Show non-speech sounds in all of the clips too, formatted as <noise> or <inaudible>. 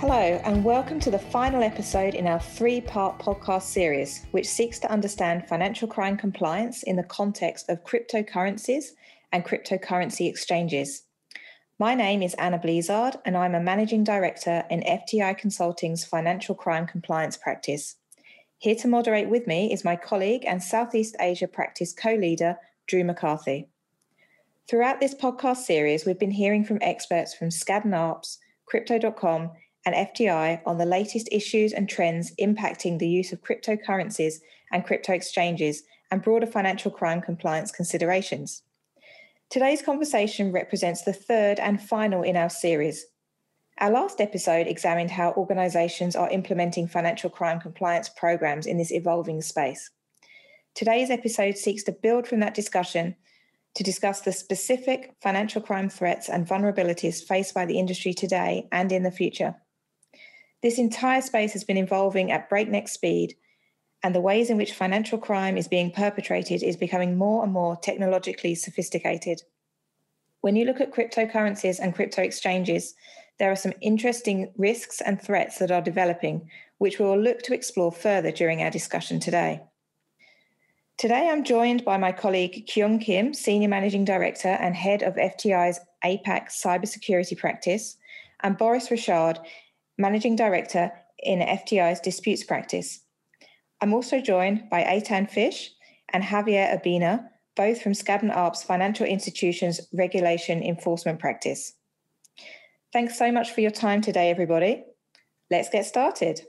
Hello, and welcome to the final episode in our three part podcast series, which seeks to understand financial crime compliance in the context of cryptocurrencies and cryptocurrency exchanges. My name is Anna Blizzard, and I'm a managing director in FTI Consulting's financial crime compliance practice. Here to moderate with me is my colleague and Southeast Asia practice co leader, Drew McCarthy. Throughout this podcast series, we've been hearing from experts from Skadden Arps, Crypto.com, and FTI on the latest issues and trends impacting the use of cryptocurrencies and crypto exchanges and broader financial crime compliance considerations. Today's conversation represents the third and final in our series. Our last episode examined how organisations are implementing financial crime compliance programs in this evolving space. Today's episode seeks to build from that discussion to discuss the specific financial crime threats and vulnerabilities faced by the industry today and in the future. This entire space has been evolving at breakneck speed, and the ways in which financial crime is being perpetrated is becoming more and more technologically sophisticated. When you look at cryptocurrencies and crypto exchanges, there are some interesting risks and threats that are developing, which we will look to explore further during our discussion today. Today, I'm joined by my colleague Kyung Kim, Senior Managing Director and Head of FTI's APAC Cybersecurity Practice, and Boris Richard, Managing Director in FTI's Disputes Practice. I'm also joined by Eytan Fisch and Javier Abina, both from Skadden Arps Financial Institutions Regulation Enforcement Practice. Thanks so much for your time today, everybody. Let's get started.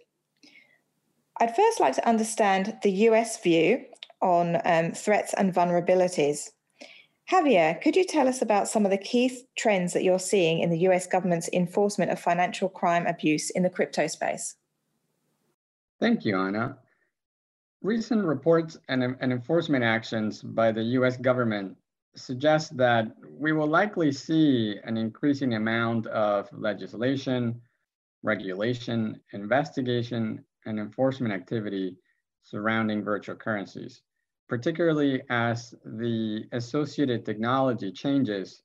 I'd first like to understand the US view on um, threats and vulnerabilities. Javier, could you tell us about some of the key trends that you're seeing in the US government's enforcement of financial crime abuse in the crypto space? Thank you, Anna. Recent reports and, and enforcement actions by the US government suggest that we will likely see an increasing amount of legislation, regulation, investigation, and enforcement activity surrounding virtual currencies particularly as the associated technology changes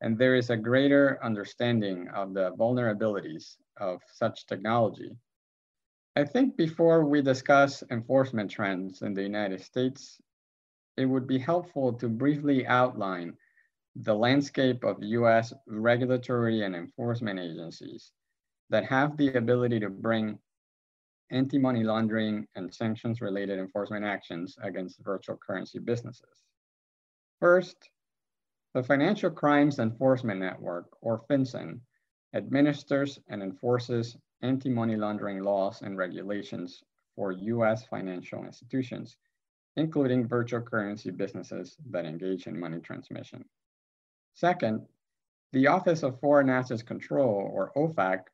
and there is a greater understanding of the vulnerabilities of such technology. I think before we discuss enforcement trends in the United States, it would be helpful to briefly outline the landscape of US regulatory and enforcement agencies that have the ability to bring anti-money laundering and sanctions-related enforcement actions against virtual currency businesses. First, the Financial Crimes Enforcement Network, or FinCEN, administers and enforces anti-money laundering laws and regulations for US financial institutions, including virtual currency businesses that engage in money transmission. Second, the Office of Foreign Assets Control, or OFAC,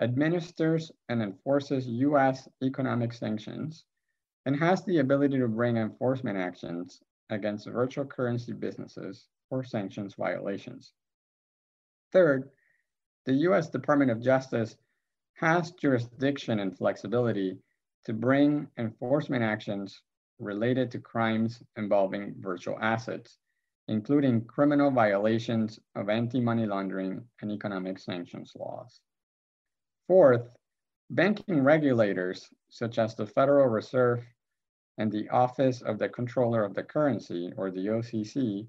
administers and enforces US economic sanctions, and has the ability to bring enforcement actions against virtual currency businesses for sanctions violations. Third, the US Department of Justice has jurisdiction and flexibility to bring enforcement actions related to crimes involving virtual assets, including criminal violations of anti-money laundering and economic sanctions laws. Fourth, banking regulators, such as the Federal Reserve and the Office of the Comptroller of the Currency, or the OCC,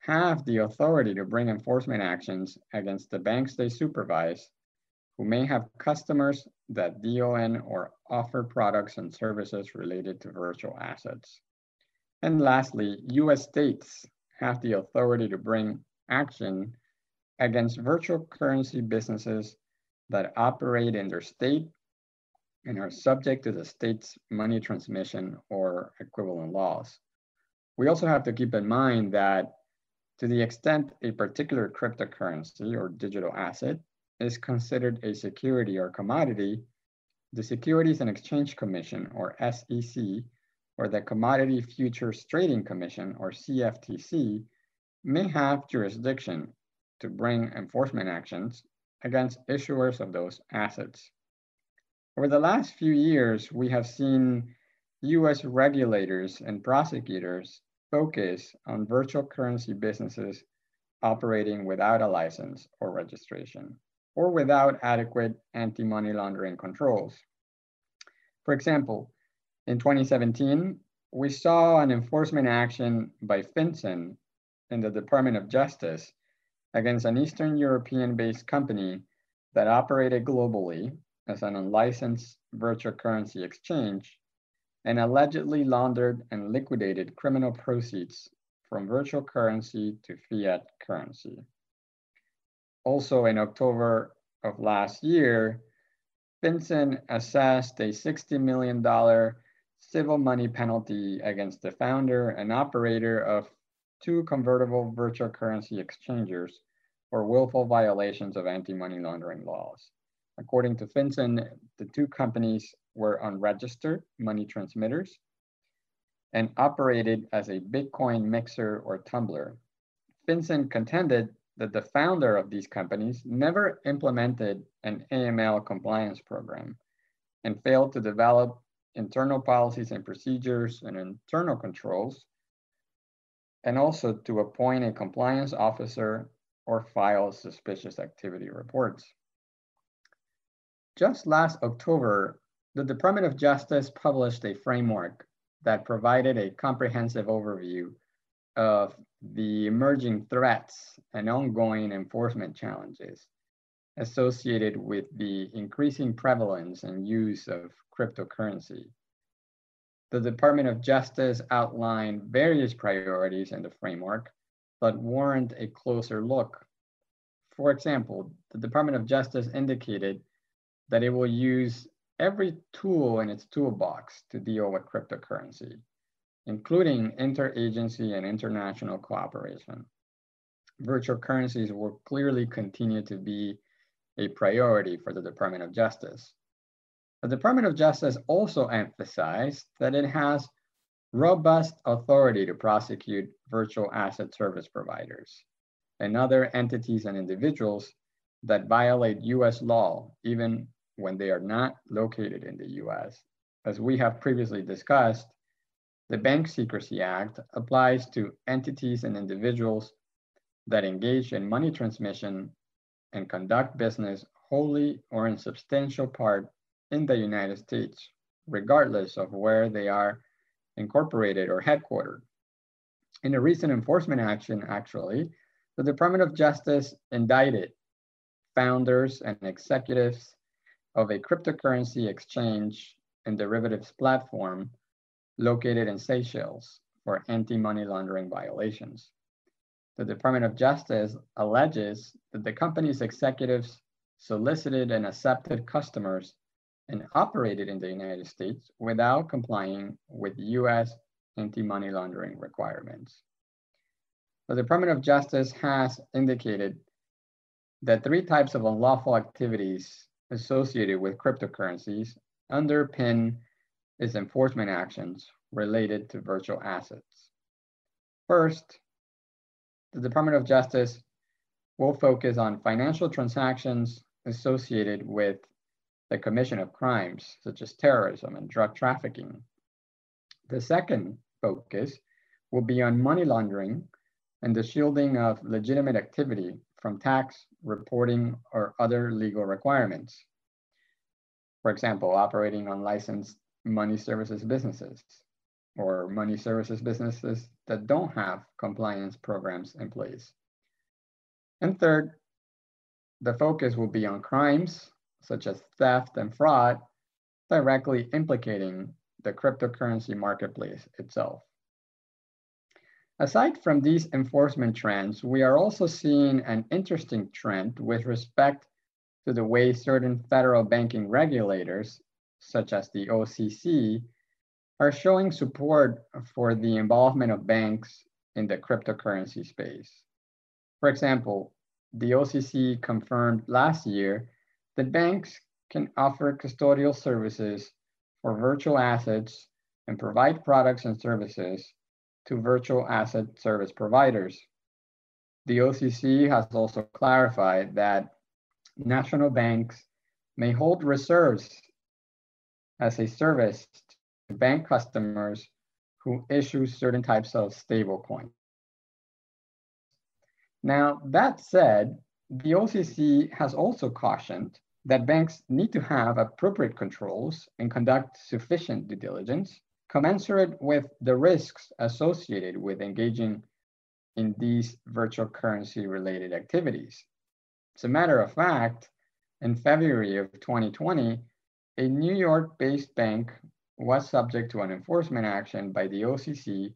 have the authority to bring enforcement actions against the banks they supervise who may have customers that deal in or offer products and services related to virtual assets. And lastly, US states have the authority to bring action against virtual currency businesses that operate in their state and are subject to the state's money transmission or equivalent laws. We also have to keep in mind that to the extent a particular cryptocurrency or digital asset is considered a security or commodity, the Securities and Exchange Commission or SEC or the Commodity Futures Trading Commission or CFTC may have jurisdiction to bring enforcement actions against issuers of those assets. Over the last few years, we have seen US regulators and prosecutors focus on virtual currency businesses operating without a license or registration. or without adequate anti-money laundering controls. For example, in 2017, we saw an enforcement action by FinCEN in the Department of Justice against an Eastern European-based company that operated globally as an unlicensed virtual currency exchange and allegedly laundered and liquidated criminal proceeds from virtual currency to fiat currency. Also in October of last year, FinCEN assessed a $60 million civil money penalty against the founder and operator of two convertible virtual currency exchangers for willful violations of anti-money laundering laws. According to FinCEN, the two companies were unregistered money transmitters and operated as a Bitcoin mixer or tumbler. FinCEN contended that the founder of these companies never implemented an AML compliance program and failed to develop internal policies and procedures and internal controls, and also to appoint a compliance officer or file suspicious activity reports. Just last October, the Department of Justice published a framework that provided a comprehensive overview of the emerging threats and ongoing enforcement challenges associated with the increasing prevalence and use of cryptocurrency. The Department of Justice outlined various priorities in the framework, but warrant a closer look. For example, the Department of Justice indicated that it will use every tool in its toolbox to deal with cryptocurrency, including interagency and international cooperation. Virtual currencies will clearly continue to be a priority for the Department of Justice. The Department of Justice also emphasized that it has robust authority to prosecute virtual asset service providers and other entities and individuals that violate US law, even when they are not located in the US. As we have previously discussed, the Bank Secrecy Act applies to entities and individuals that engage in money transmission and conduct business wholly or in substantial part in the United States, regardless of where they are incorporated or headquartered. In a recent enforcement action, actually, the Department of Justice indicted founders and executives of a cryptocurrency exchange and derivatives platform located in Seychelles for anti-money laundering violations. The Department of Justice alleges that the company's executives solicited and accepted customers and operated in the United States without complying with US anti-money laundering requirements. The Department of Justice has indicated that three types of unlawful activities associated with cryptocurrencies underpin its enforcement actions related to virtual assets. First, the Department of Justice will focus on financial transactions associated with the commission of crimes such as terrorism and drug trafficking. The second focus will be on money laundering and the shielding of legitimate activity from tax, reporting, or other legal requirements. For example, operating on licensed money services businesses or money services businesses that don't have compliance programs in place. And third, the focus will be on crimes such as theft and fraud directly implicating the cryptocurrency marketplace itself. Aside from these enforcement trends, we are also seeing an interesting trend with respect to the way certain federal banking regulators, such as the OCC, are showing support for the involvement of banks in the cryptocurrency space. For example, the OCC confirmed last year that banks can offer custodial services for virtual assets and provide products and services to virtual asset service providers. The OCC has also clarified that national banks may hold reserves as a service to bank customers who issue certain types of stable coins. Now, that said, the OCC has also cautioned that banks need to have appropriate controls and conduct sufficient due diligence commensurate with the risks associated with engaging in these virtual currency related activities. As a matter of fact, in February of 2020, a New York based bank was subject to an enforcement action by the OCC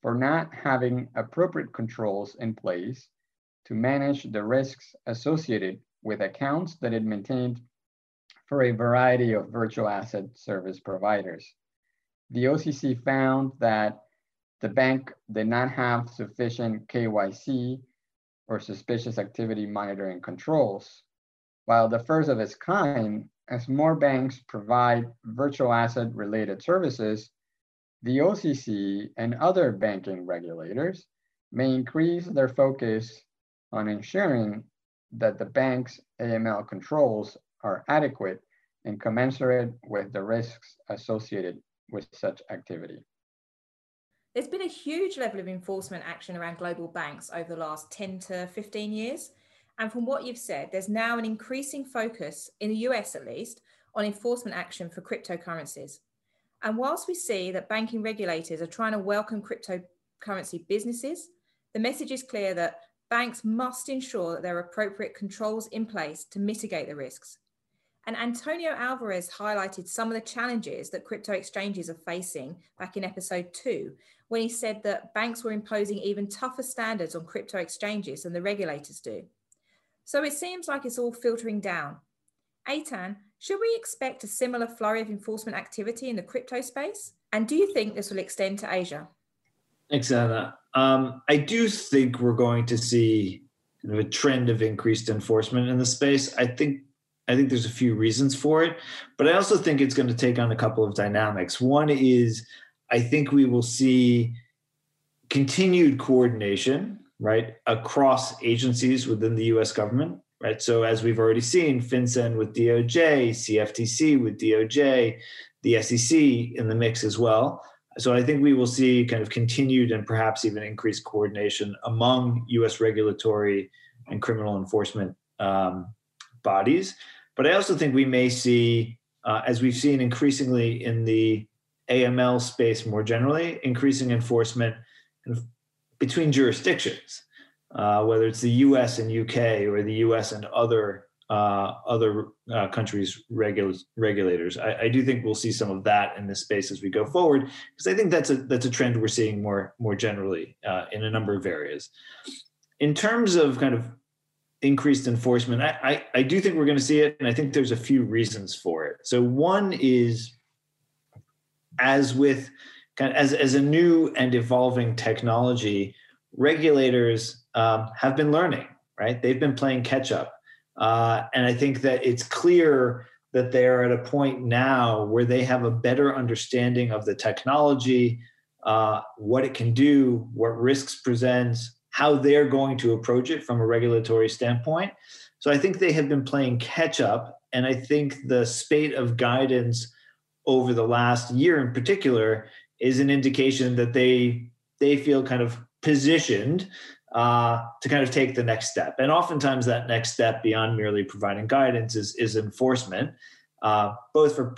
for not having appropriate controls in place to manage the risks associated with accounts that it maintained for a variety of virtual asset service providers. The OCC found that the bank did not have sufficient KYC or suspicious activity monitoring controls. While the first of its kind, as more banks provide virtual asset related services, the OCC and other banking regulators may increase their focus on ensuring that the bank's AML controls are adequate and commensurate with the risks associated with such activity. There's been a huge level of enforcement action around global banks over the last 10 to 15 years. And from what you've said, there's now an increasing focus, in the US at least, on enforcement action for cryptocurrencies. And whilst we see that banking regulators are trying to welcome cryptocurrency businesses, the message is clear that banks must ensure that there are appropriate controls in place to mitigate the risks. And Antonio Alvarez highlighted some of the challenges that crypto exchanges are facing back in episode two, when he said that banks were imposing even tougher standards on crypto exchanges than the regulators do. So it seems like it's all filtering down. Eytan, should we expect a similar flurry of enforcement activity in the crypto space? And do you think this will extend to Asia? Thanks, Anna. Um, I do think we're going to see kind of a trend of increased enforcement in the space. I think I think there's a few reasons for it, but I also think it's going to take on a couple of dynamics. One is I think we will see continued coordination, right, across agencies within the US government, right? So as we've already seen, FinCEN with DOJ, CFTC with DOJ, the SEC in the mix as well. So I think we will see kind of continued and perhaps even increased coordination among U.S. regulatory and criminal enforcement um, bodies. But I also think we may see, uh, as we've seen increasingly in the AML space more generally, increasing enforcement between jurisdictions, uh, whether it's the U.S. and UK or the U.S. and other uh, other uh, countries' regul- regulators. I, I, do think we'll see some of that in this space as we go forward, because I think that's a that's a trend we're seeing more more generally uh, in a number of areas. In terms of kind of increased enforcement, I, I, I do think we're going to see it, and I think there's a few reasons for it. So one is, as with kind of, as as a new and evolving technology, regulators um, have been learning. Right, they've been playing catch up uh, and I think that it's clear that they're at a point now where they have a better understanding of the technology, uh, what it can do, what risks presents, how they're going to approach it from a regulatory standpoint. So I think they have been playing catch up. And I think the spate of guidance over the last year in particular is an indication that they they feel kind of positioned uh, to kind of take the next step. And oftentimes, that next step beyond merely providing guidance is, is enforcement, uh, both for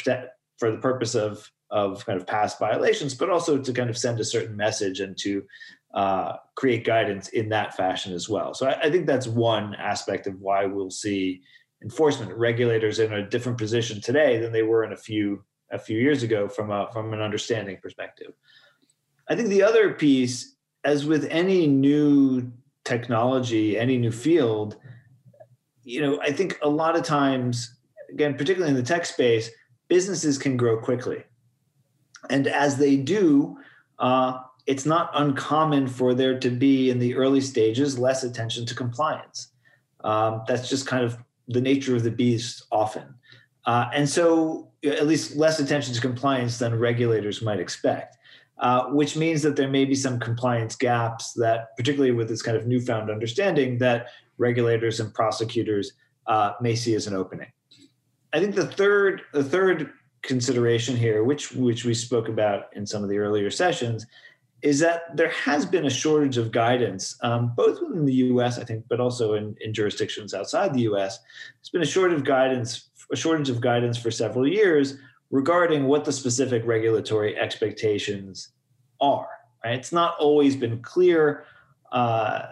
for the purpose of of kind of past violations, but also to kind of send a certain message and to uh, create guidance in that fashion as well. So I, I think that's one aspect of why we'll see enforcement regulators in a different position today than they were in a few a few years ago from a from an understanding perspective. I think the other piece as with any new technology, any new field, you know, I think a lot of times, again, particularly in the tech space, businesses can grow quickly. And as they do, uh, it's not uncommon for there to be in the early stages less attention to compliance. Um, that's just kind of the nature of the beast often. Uh, and so, at least less attention to compliance than regulators might expect. Uh, which means that there may be some compliance gaps that, particularly with this kind of newfound understanding, that regulators and prosecutors uh, may see as an opening. I think the third, the third consideration here, which which we spoke about in some of the earlier sessions, is that there has been a shortage of guidance, um, both within the U.S., I think, but also in, in jurisdictions outside the U.S. There's been a shortage of guidance, a shortage of guidance for several years regarding what the specific regulatory expectations are. Right? It's not always been clear. Uh,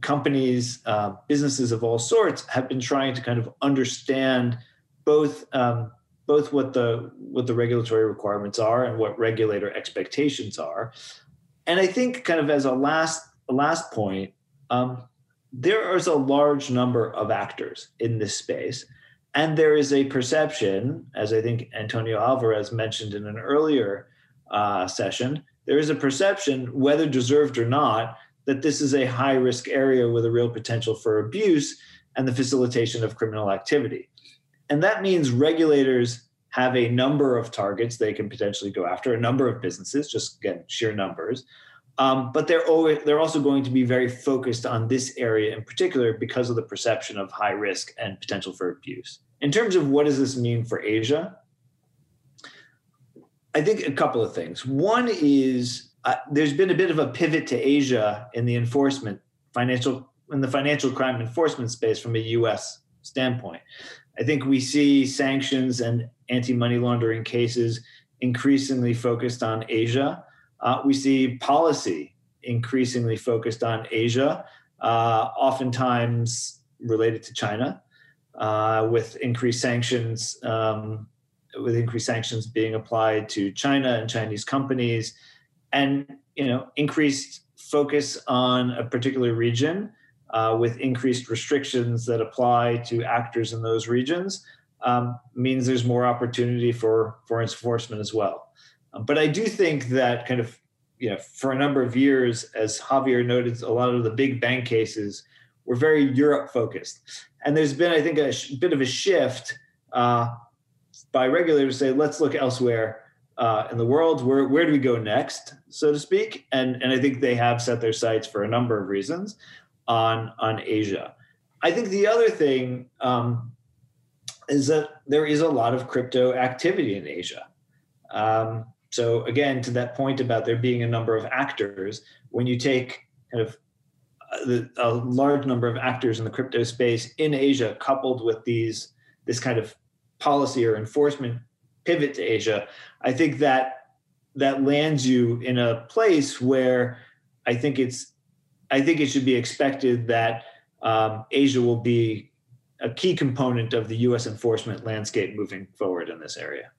companies, uh, businesses of all sorts have been trying to kind of understand both um, both what the what the regulatory requirements are and what regulator expectations are. And I think, kind of as a last a last point, um, there is a large number of actors in this space, and there is a perception, as I think Antonio Alvarez mentioned in an earlier uh, session, there is a perception, whether deserved or not, that this is a high risk area with a real potential for abuse and the facilitation of criminal activity. And that means regulators have a number of targets they can potentially go after, a number of businesses, just again, sheer numbers. Um, but they're always, they're also going to be very focused on this area in particular because of the perception of high risk and potential for abuse. In terms of what does this mean for Asia, I think a couple of things. One is uh, there's been a bit of a pivot to Asia in the enforcement financial in the financial crime enforcement space from a U.S. standpoint. I think we see sanctions and anti money laundering cases increasingly focused on Asia. Uh, we see policy increasingly focused on Asia, uh, oftentimes related to China, uh, with increased sanctions. Um, with increased sanctions being applied to China and Chinese companies, and you know increased focus on a particular region uh, with increased restrictions that apply to actors in those regions um, means there's more opportunity for for enforcement as well. Um, but I do think that kind of you know for a number of years, as Javier noted, a lot of the big bank cases were very Europe focused, and there's been I think a sh- bit of a shift uh, by regulators to say let's look elsewhere. Uh, in the world, where where do we go next, so to speak? And and I think they have set their sights for a number of reasons on on Asia. I think the other thing um, is that there is a lot of crypto activity in Asia. Um, so again, to that point about there being a number of actors, when you take kind of a, large number of actors in the crypto space in Asia, coupled with these this kind of policy or enforcement pivot to Asia, I think that that lands you in a place where I think it's I think it should be expected that um, Asia will be a key component of the US enforcement landscape moving forward in this area.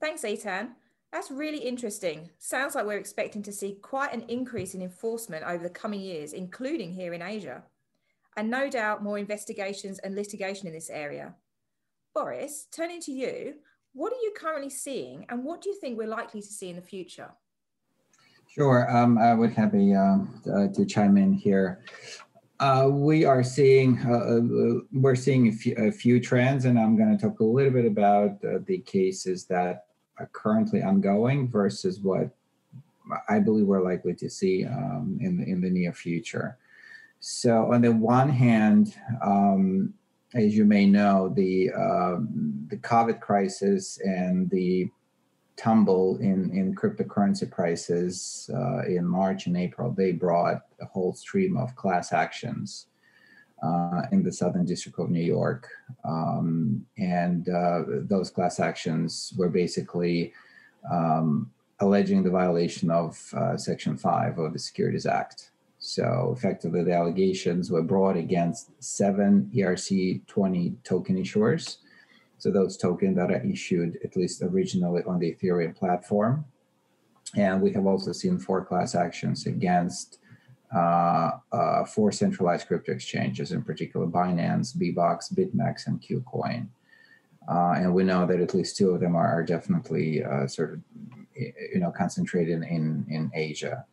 Thanks, Eytan. That's really interesting. Sounds like we're expecting to see quite an increase in enforcement over the coming years, including here in Asia. And no doubt more investigations and litigation in this area. Boris, turning to you, what are you currently seeing and what do you think we're likely to see in the future? Sure, um, I would happy um, uh, to chime in here. Uh, we are seeing uh, uh, we're seeing a few, a few, trends, and I'm going to talk a little bit about uh, the cases that are currently ongoing versus what I believe we're likely to see um, in the, in the near future. So, on the one hand, um, as you may know, the um, the COVID crisis and the tumble in, in cryptocurrency prices uh, in March and April, they brought a whole stream of class actions uh, in the Southern District of New York. Um, and uh, those class actions were basically um, alleging the violation of uh, Section 5 of the Securities Act. So effectively, the allegations were brought against seven ERC 20 token issuers so those tokens that are issued at least originally on the Ethereum platform. And we have also seen four class actions against uh, uh, four centralized crypto exchanges, in particular Binance, Bibox, BitMEX, and KuCoin. Uh, and we know that at least two of them are, are definitely sort of, you know, concentrated in in Asia.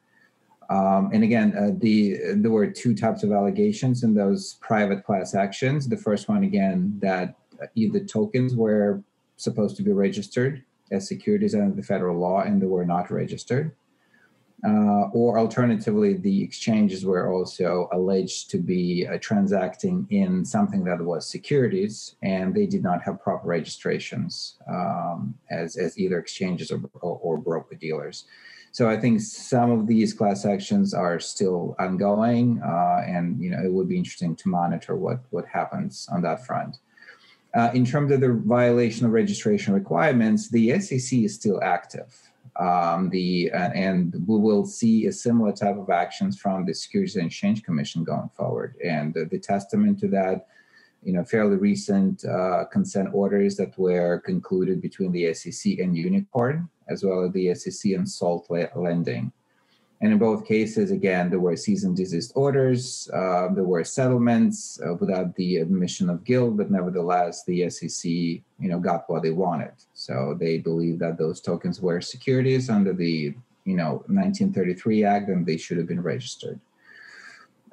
Um, and again, uh, the there were two types of allegations in those private class actions. The first one, again, that either tokens were supposed to be registered as securities under the federal law and they were not registered. Uh, or alternatively, the exchanges were also alleged to be uh, transacting in something that was securities, and they did not have proper registrations um, as, as either exchanges or, or, or broker dealers. So I think some of these class actions are still ongoing, uh, and you know it would be interesting to monitor what what happens on that front. Uh, in terms of the violation of registration requirements, the SEC is still active. Um, the uh, and we will see a similar type of actions from the Securities and Exchange Commission going forward. And uh, the testament to that you know, fairly recent uh, consent orders that were concluded between the SEC and Unikrn, as well as the SEC and Salt Lending. And in both cases, again, there were cease and desist orders, uh, there were settlements uh, without the admission of guilt, but nevertheless, the SEC, you know, got what they wanted. So they believe that those tokens were securities under the, you know, 1933 Act, and they should have been registered.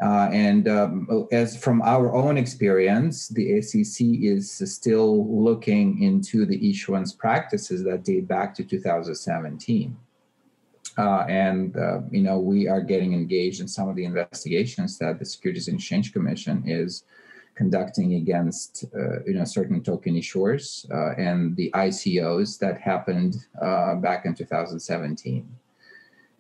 Uh, and um, as from our own experience, the SEC is still looking into the issuance practices that date back to 2017. Uh, and uh, you know we are getting engaged in some of the investigations that the Securities and Exchange Commission is conducting against uh, you know certain token issuers uh, and the ICOs that happened uh, back in 2017.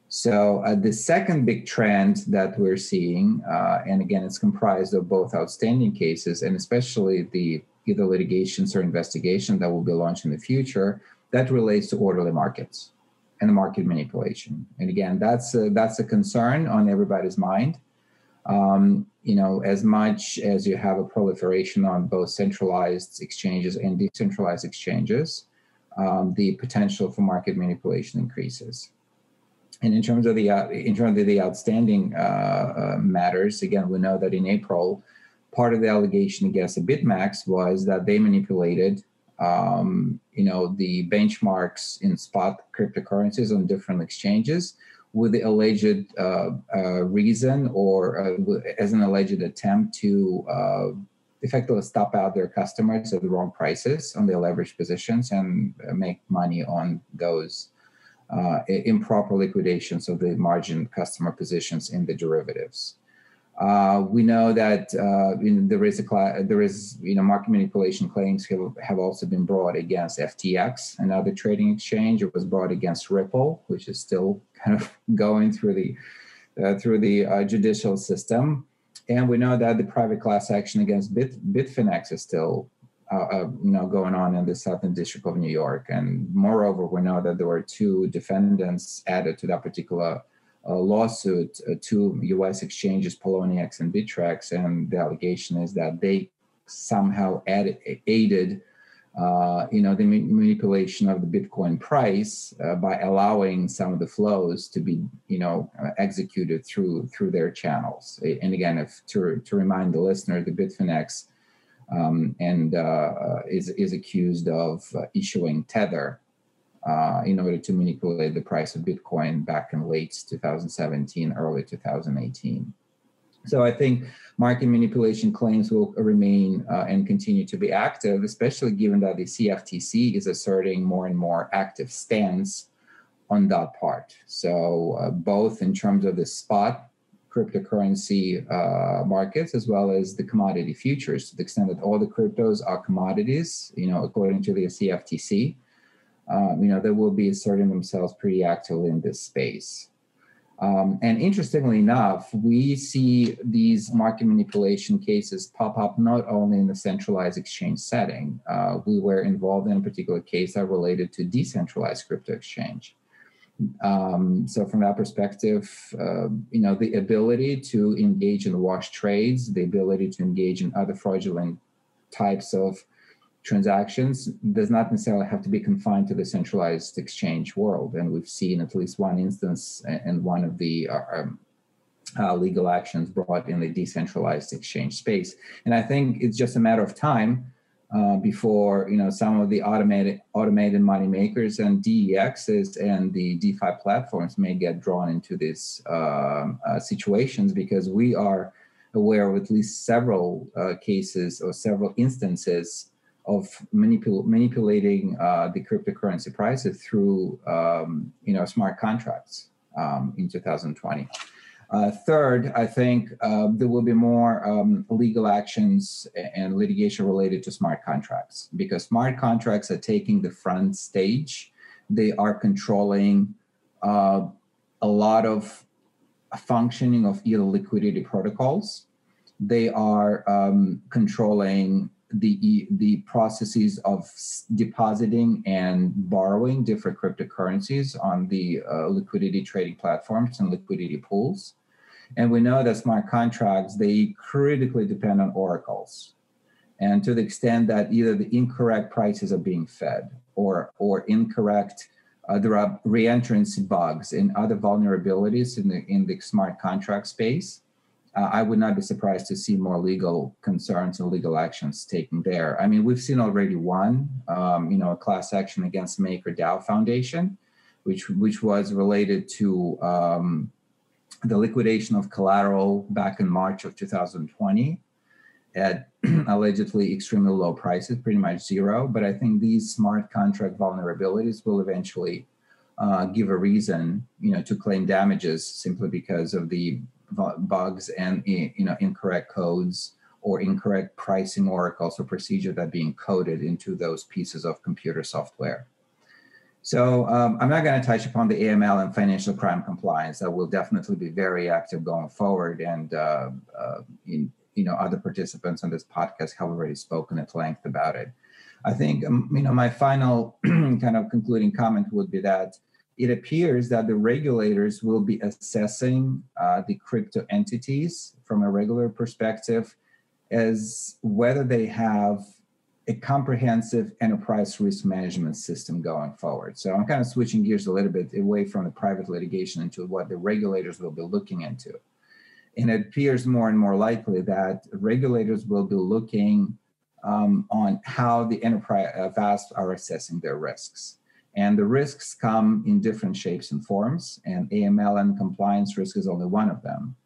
So uh, the second big trend that we're seeing, and again, it's comprised of both outstanding cases and especially the either litigations or investigation that will be launched in the future, that relates to orderly markets and market manipulation. And again, that's a, that's a concern on everybody's mind. Um, you know, as much as you have a proliferation on both centralized exchanges and decentralized exchanges, um, the potential for market manipulation increases. And in terms of the uh, in terms of the outstanding uh, uh, matters, again, we know that in April, part of the allegation against the BitMEX was that they manipulated, um, you know, the benchmarks in spot cryptocurrencies on different exchanges with the alleged uh, uh, reason or uh, as an alleged attempt to effectively stop out their customers at the wrong prices on their leverage positions and make money on those uh, improper liquidations of the margin customer positions in the derivatives. Uh, we know that uh, know, there is a cl- there is you know market manipulation claims have, have also been brought against FTX, another trading exchange. It was brought against Ripple, which is still kind of <laughs> going through the uh, through the uh, judicial system. And we know that the private class action against Bit, Bitfinex is still uh, you know going on in the Southern District of New York. And moreover, we know that there were two defendants added to that particular uh, lawsuit, uh, two U.S. exchanges, Poloniex and Bittrex, and the allegation is that they somehow added, aided. Uh, you know the manipulation of the Bitcoin price uh, by allowing some of the flows to be, you know, executed through through their channels. And again, if to to remind the listener, the Bitfinex um, and uh, uh, is, is accused of uh, issuing Tether uh, in order to manipulate the price of Bitcoin back in late 2017, early 2018. So I think market manipulation claims will remain uh, and continue to be active, especially given that the CFTC is asserting more and more active stance on that part. So uh, both in terms of the spot cryptocurrency uh, markets as well as the commodity futures to the extent that all the cryptos are commodities, you know, according to the CFTC, um, you know, they will be asserting themselves pretty actively in this space. Um, and interestingly enough, we see these market manipulation cases pop up not only in the centralized exchange setting. Uh, we were involved in a particular case that related to decentralized crypto exchange. Um, so from that perspective, uh, you know, the ability to engage in wash trades, the ability to engage in other fraudulent types of transactions does not necessarily have to be confined to the centralized exchange world. And we've seen at least one instance in one of the uh, um, uh, legal actions brought in the decentralized exchange space. And I think it's just a matter of time uh, before you know some of the automated automated money makers and DEXs and the DeFi platforms may get drawn into these um, uh, situations because we are aware of at least several uh, cases or several instances of manipul- manipulating uh, the cryptocurrency prices through um, you know smart contracts um, in 2020. Uh, third, I think uh, there will be more um, legal actions and litigation related to smart contracts because smart contracts are taking the front stage. They are controlling uh, a lot of functioning of either liquidity protocols. They are um, controlling the the processes of depositing and borrowing different cryptocurrencies on the uh, liquidity trading platforms and liquidity pools. And we know that smart contracts they critically depend on oracles, and to the extent that either the incorrect prices are being fed or or incorrect uh, there are reentrancy bugs and other vulnerabilities in the in the smart contract space. Uh, I would not be surprised to see more legal concerns and legal actions taken there. I mean, we've seen already one, um, you know, a class action against MakerDAO Foundation, which which was related to um, the liquidation of collateral back in March of 2020 at <clears throat> allegedly extremely low prices, pretty much zero. But I think these smart contract vulnerabilities will eventually uh, give a reason, you know, to claim damages simply because of the bugs and you know incorrect codes or incorrect pricing oracles or procedure that being coded into those pieces of computer software. So um, I'm not going to touch upon the AML and financial crime compliance. That will definitely be very active going forward, and uh, uh, in, you know other participants on this podcast have already spoken at length about it. I think um, you know my final <clears throat> kind of concluding comment would be that it appears that the regulators will be assessing uh, the crypto entities from a regular perspective as whether they have a comprehensive enterprise risk management system going forward. So I'm kind of switching gears a little bit away from the private litigation into what the regulators will be looking into. And it appears more and more likely that regulators will be looking um, on how the enterprise uh, VASP are assessing their risks. And the risks come in different shapes and forms, and AML and compliance risk is only one of them.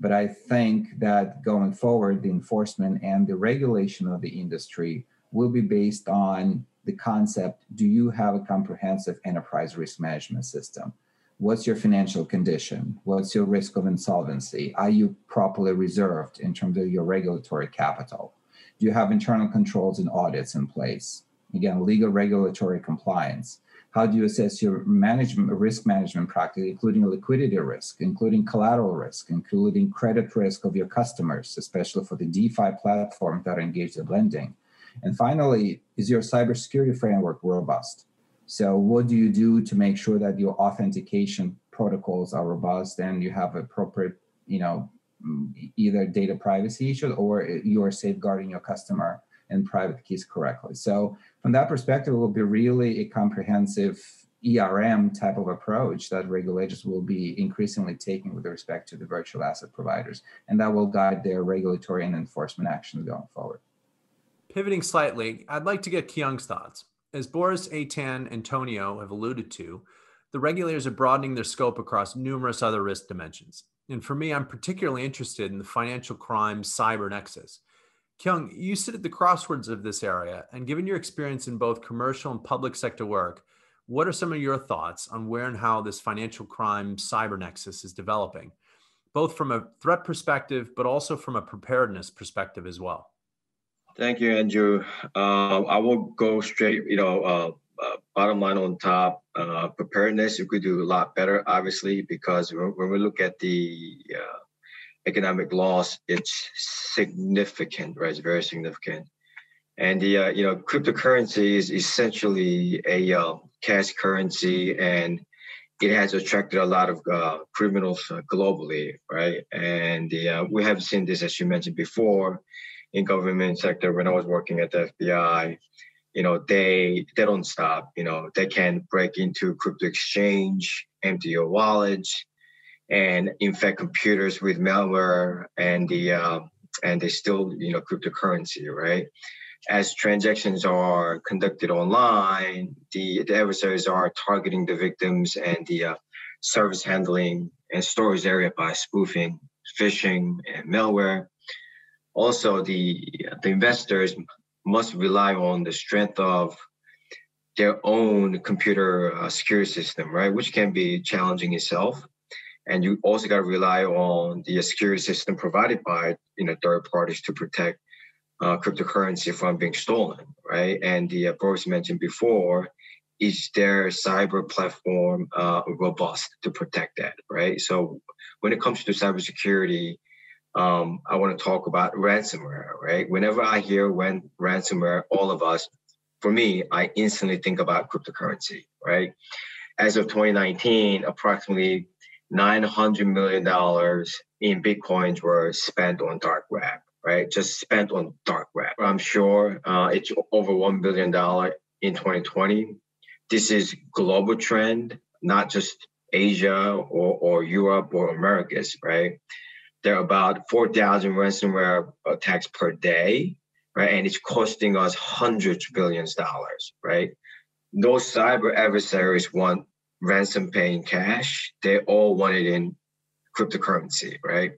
But I think that going forward, the enforcement and the regulation of the industry will be based on the concept do you have a comprehensive enterprise risk management system? What's your financial condition? What's your risk of insolvency? Are you properly reserved in terms of your regulatory capital? Do you have internal controls and audits in place? Again, legal regulatory compliance. How do you assess your management risk management practice, including liquidity risk, including collateral risk, including credit risk of your customers, especially for the DeFi platform that are engaged in lending? And finally, is your cybersecurity framework robust? So what do you do to make sure that your authentication protocols are robust and you have appropriate, you know, either data privacy issues or you are safeguarding your customer and private keys correctly. So from that perspective, it will be really a comprehensive ERM type of approach that regulators will be increasingly taking with respect to the virtual asset providers. And that will guide their regulatory and enforcement actions going forward. Pivoting slightly, I'd like to get Kyung's thoughts. As Boris, Eytan, and Tonio have alluded to, the regulators are broadening their scope across numerous other risk dimensions. And for me, I'm particularly interested in the financial crime cyber nexus. Kyung, you sit at the crossroads of this area, and given your experience in both commercial and public sector work, what are some of your thoughts on where and how this financial crime cyber nexus is developing, both from a threat perspective, but also from a preparedness perspective as well? Thank you, Andrew. Uh, I will go straight, you know, uh, uh, bottom line on top. Uh, preparedness, you could do a lot better, obviously, because when we look at the uh, economic loss, it's significant, right? It's very significant. And the, uh, you know, cryptocurrency is essentially a cash currency and it has attracted a lot of uh, criminals uh, globally, right? And uh, we have seen this, as you mentioned before, in government sector when I was working at the FBI, you know, they they don't stop. You know, they can break into crypto exchange, empty your wallets, and infect computers with malware, and the uh, and they still you know cryptocurrency, right? As transactions are conducted online, the, the adversaries are targeting the victims and the uh, service handling and storage area by spoofing, phishing, and malware also the the investors must rely on the strength of their own computer uh, security system, right? Which can be challenging itself. And you also got to rely on the security system provided by you know third parties to protect uh, cryptocurrency from being stolen, right? And the uh, Boris mentioned before, is their cyber platform uh, robust to protect that, right? So when it comes to cybersecurity, um, I want to talk about ransomware, right? Whenever I hear when ransomware, all of us, for me, I instantly think about cryptocurrency, right? As of 2019, approximately $900 million in Bitcoins were spent on dark web, right? Just spent on dark web. I'm sure uh, it's over $1 billion in 2020. This is global trend, not just Asia or, or Europe or Americas, right? There are about 4,000 ransomware attacks per day, right? And it's costing us hundreds of billions of dollars, right? Those cyber adversaries want ransom paying cash. They all want it in cryptocurrency, right?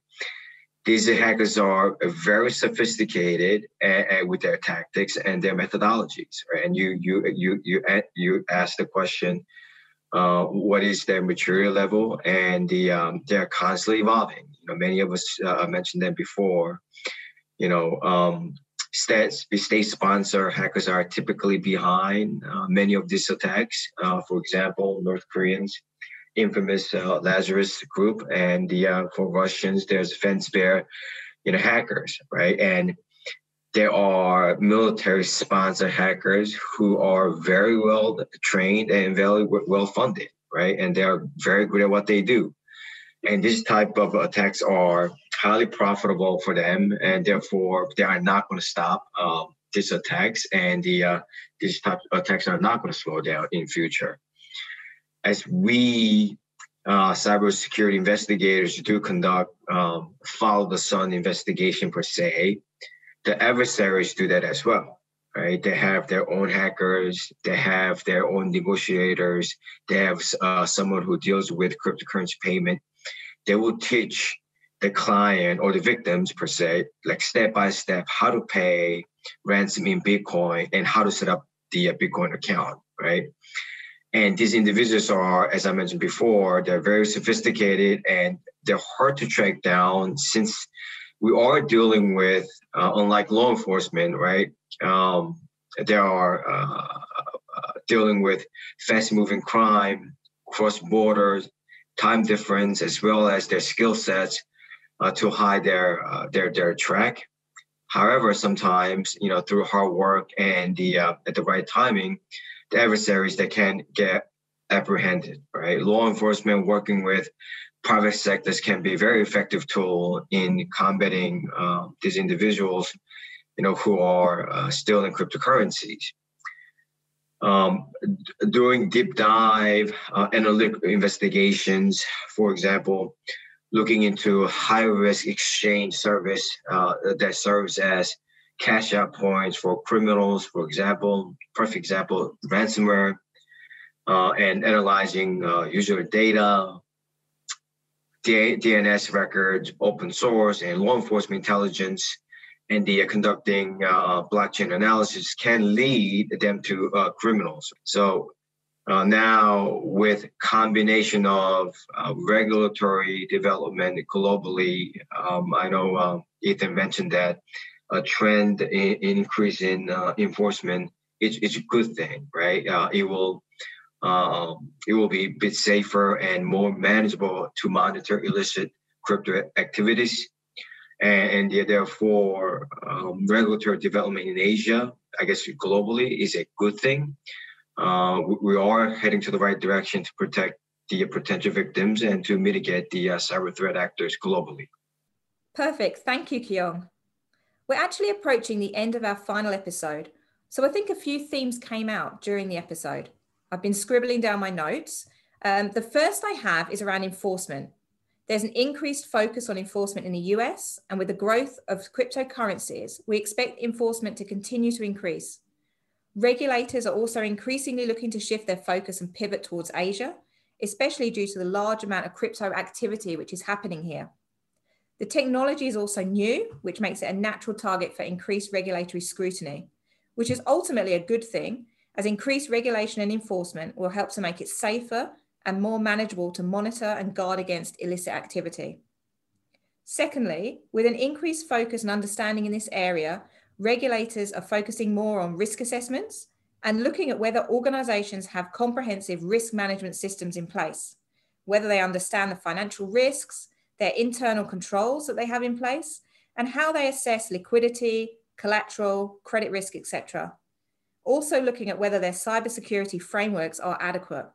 These hackers are very sophisticated and, and with their tactics and their methodologies, right? And you you you you you ask the question, uh, what is their maturity level, and the um, they're constantly evolving. You know, many of us uh, mentioned them before. You know, um, state state sponsor hackers are typically behind uh, many of these attacks. Uh, for example, North Koreans, infamous uh, Lazarus group, and the uh, for Russians, there's Fancy Bear, you know, hackers, right? And there are military sponsor hackers who are very well trained and very well funded, right? And they're very good at what they do. And this type of attacks are highly profitable for them, and therefore they are not going to stop um, these attacks, and the uh, these type of attacks are not going to slow down in future. As we uh, cybersecurity investigators do conduct um, follow the sun investigation per se, the adversaries do that as well, right? They have their own hackers, they have their own negotiators, they have uh, someone who deals with cryptocurrency payment. They will teach the client or the victims per se, like step by step, how to pay ransom in Bitcoin and how to set up the uh, Bitcoin account, right? And these individuals are, as I mentioned before, they're very sophisticated and they're hard to track down since we are dealing with, uh, unlike law enforcement, right? Um, there are uh, uh, dealing with fast moving crime, cross borders, time difference, as well as their skill sets uh, to hide their uh, their their track. However, sometimes you know through hard work and the uh, at the right timing, the adversaries they can get apprehended. Right, law enforcement working with private sectors can be a very effective tool in combating uh, these individuals, you know, who are uh, still in cryptocurrencies. Um, doing deep dive uh, analytic investigations, for example, looking into high risk exchange service uh, that serves as cash out points for criminals, for example, perfect example, ransomware, uh, and analyzing uh, user data, D- DNS records, open source, and law enforcement intelligence, and the conducting uh, blockchain analysis can lead them to uh, criminals. So uh, now, with combination of uh, regulatory development globally, um, I know uh, Eytan mentioned that a trend in, in increase in uh, enforcement is, is a good thing, right? Uh, it will um, it will be a bit safer and more manageable to monitor illicit crypto activities, and, and therefore um, regulatory development in Asia, I guess globally, is a good thing uh, we are heading to the right direction to protect the potential victims and to mitigate the uh, cyber threat actors globally. Perfect. Thank you, Kyung. We're actually approaching the end of our final episode, so I think a few themes came out during the episode. I've been scribbling down my notes. Um, the first I have is around enforcement. There's an increased focus on enforcement in the US, and with the growth of cryptocurrencies, we expect enforcement to continue to increase. Regulators are also increasingly looking to shift their focus and pivot towards Asia, especially due to the large amount of crypto activity which is happening here. The technology is also new, which makes it a natural target for increased regulatory scrutiny, which is ultimately a good thing, as increased regulation and enforcement will help to make it safer and more manageable to monitor and guard against illicit activity. Secondly, with an increased focus and understanding in this area, regulators are focusing more on risk assessments and looking at whether organizations have comprehensive risk management systems in place, whether they understand the financial risks, their internal controls that they have in place, and how they assess liquidity, collateral, credit risk, etc. Also looking at whether their cybersecurity frameworks are adequate.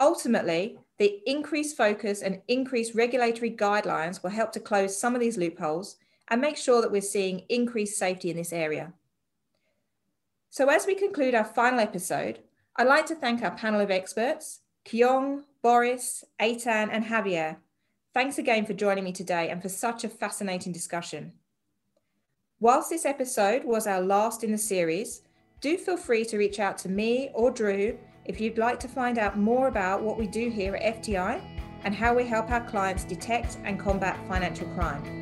Ultimately, the increased focus and increased regulatory guidelines will help to close some of these loopholes and make sure that we're seeing increased safety in this area. So as we conclude our final episode, I'd like to thank our panel of experts, Kyung, Boris, Eytan, and Javier. Thanks again for joining me today and for such a fascinating discussion. Whilst this episode was our last in the series, do feel free to reach out to me or Drew if you'd like to find out more about what we do here at FTI and how we help our clients detect and combat financial crime.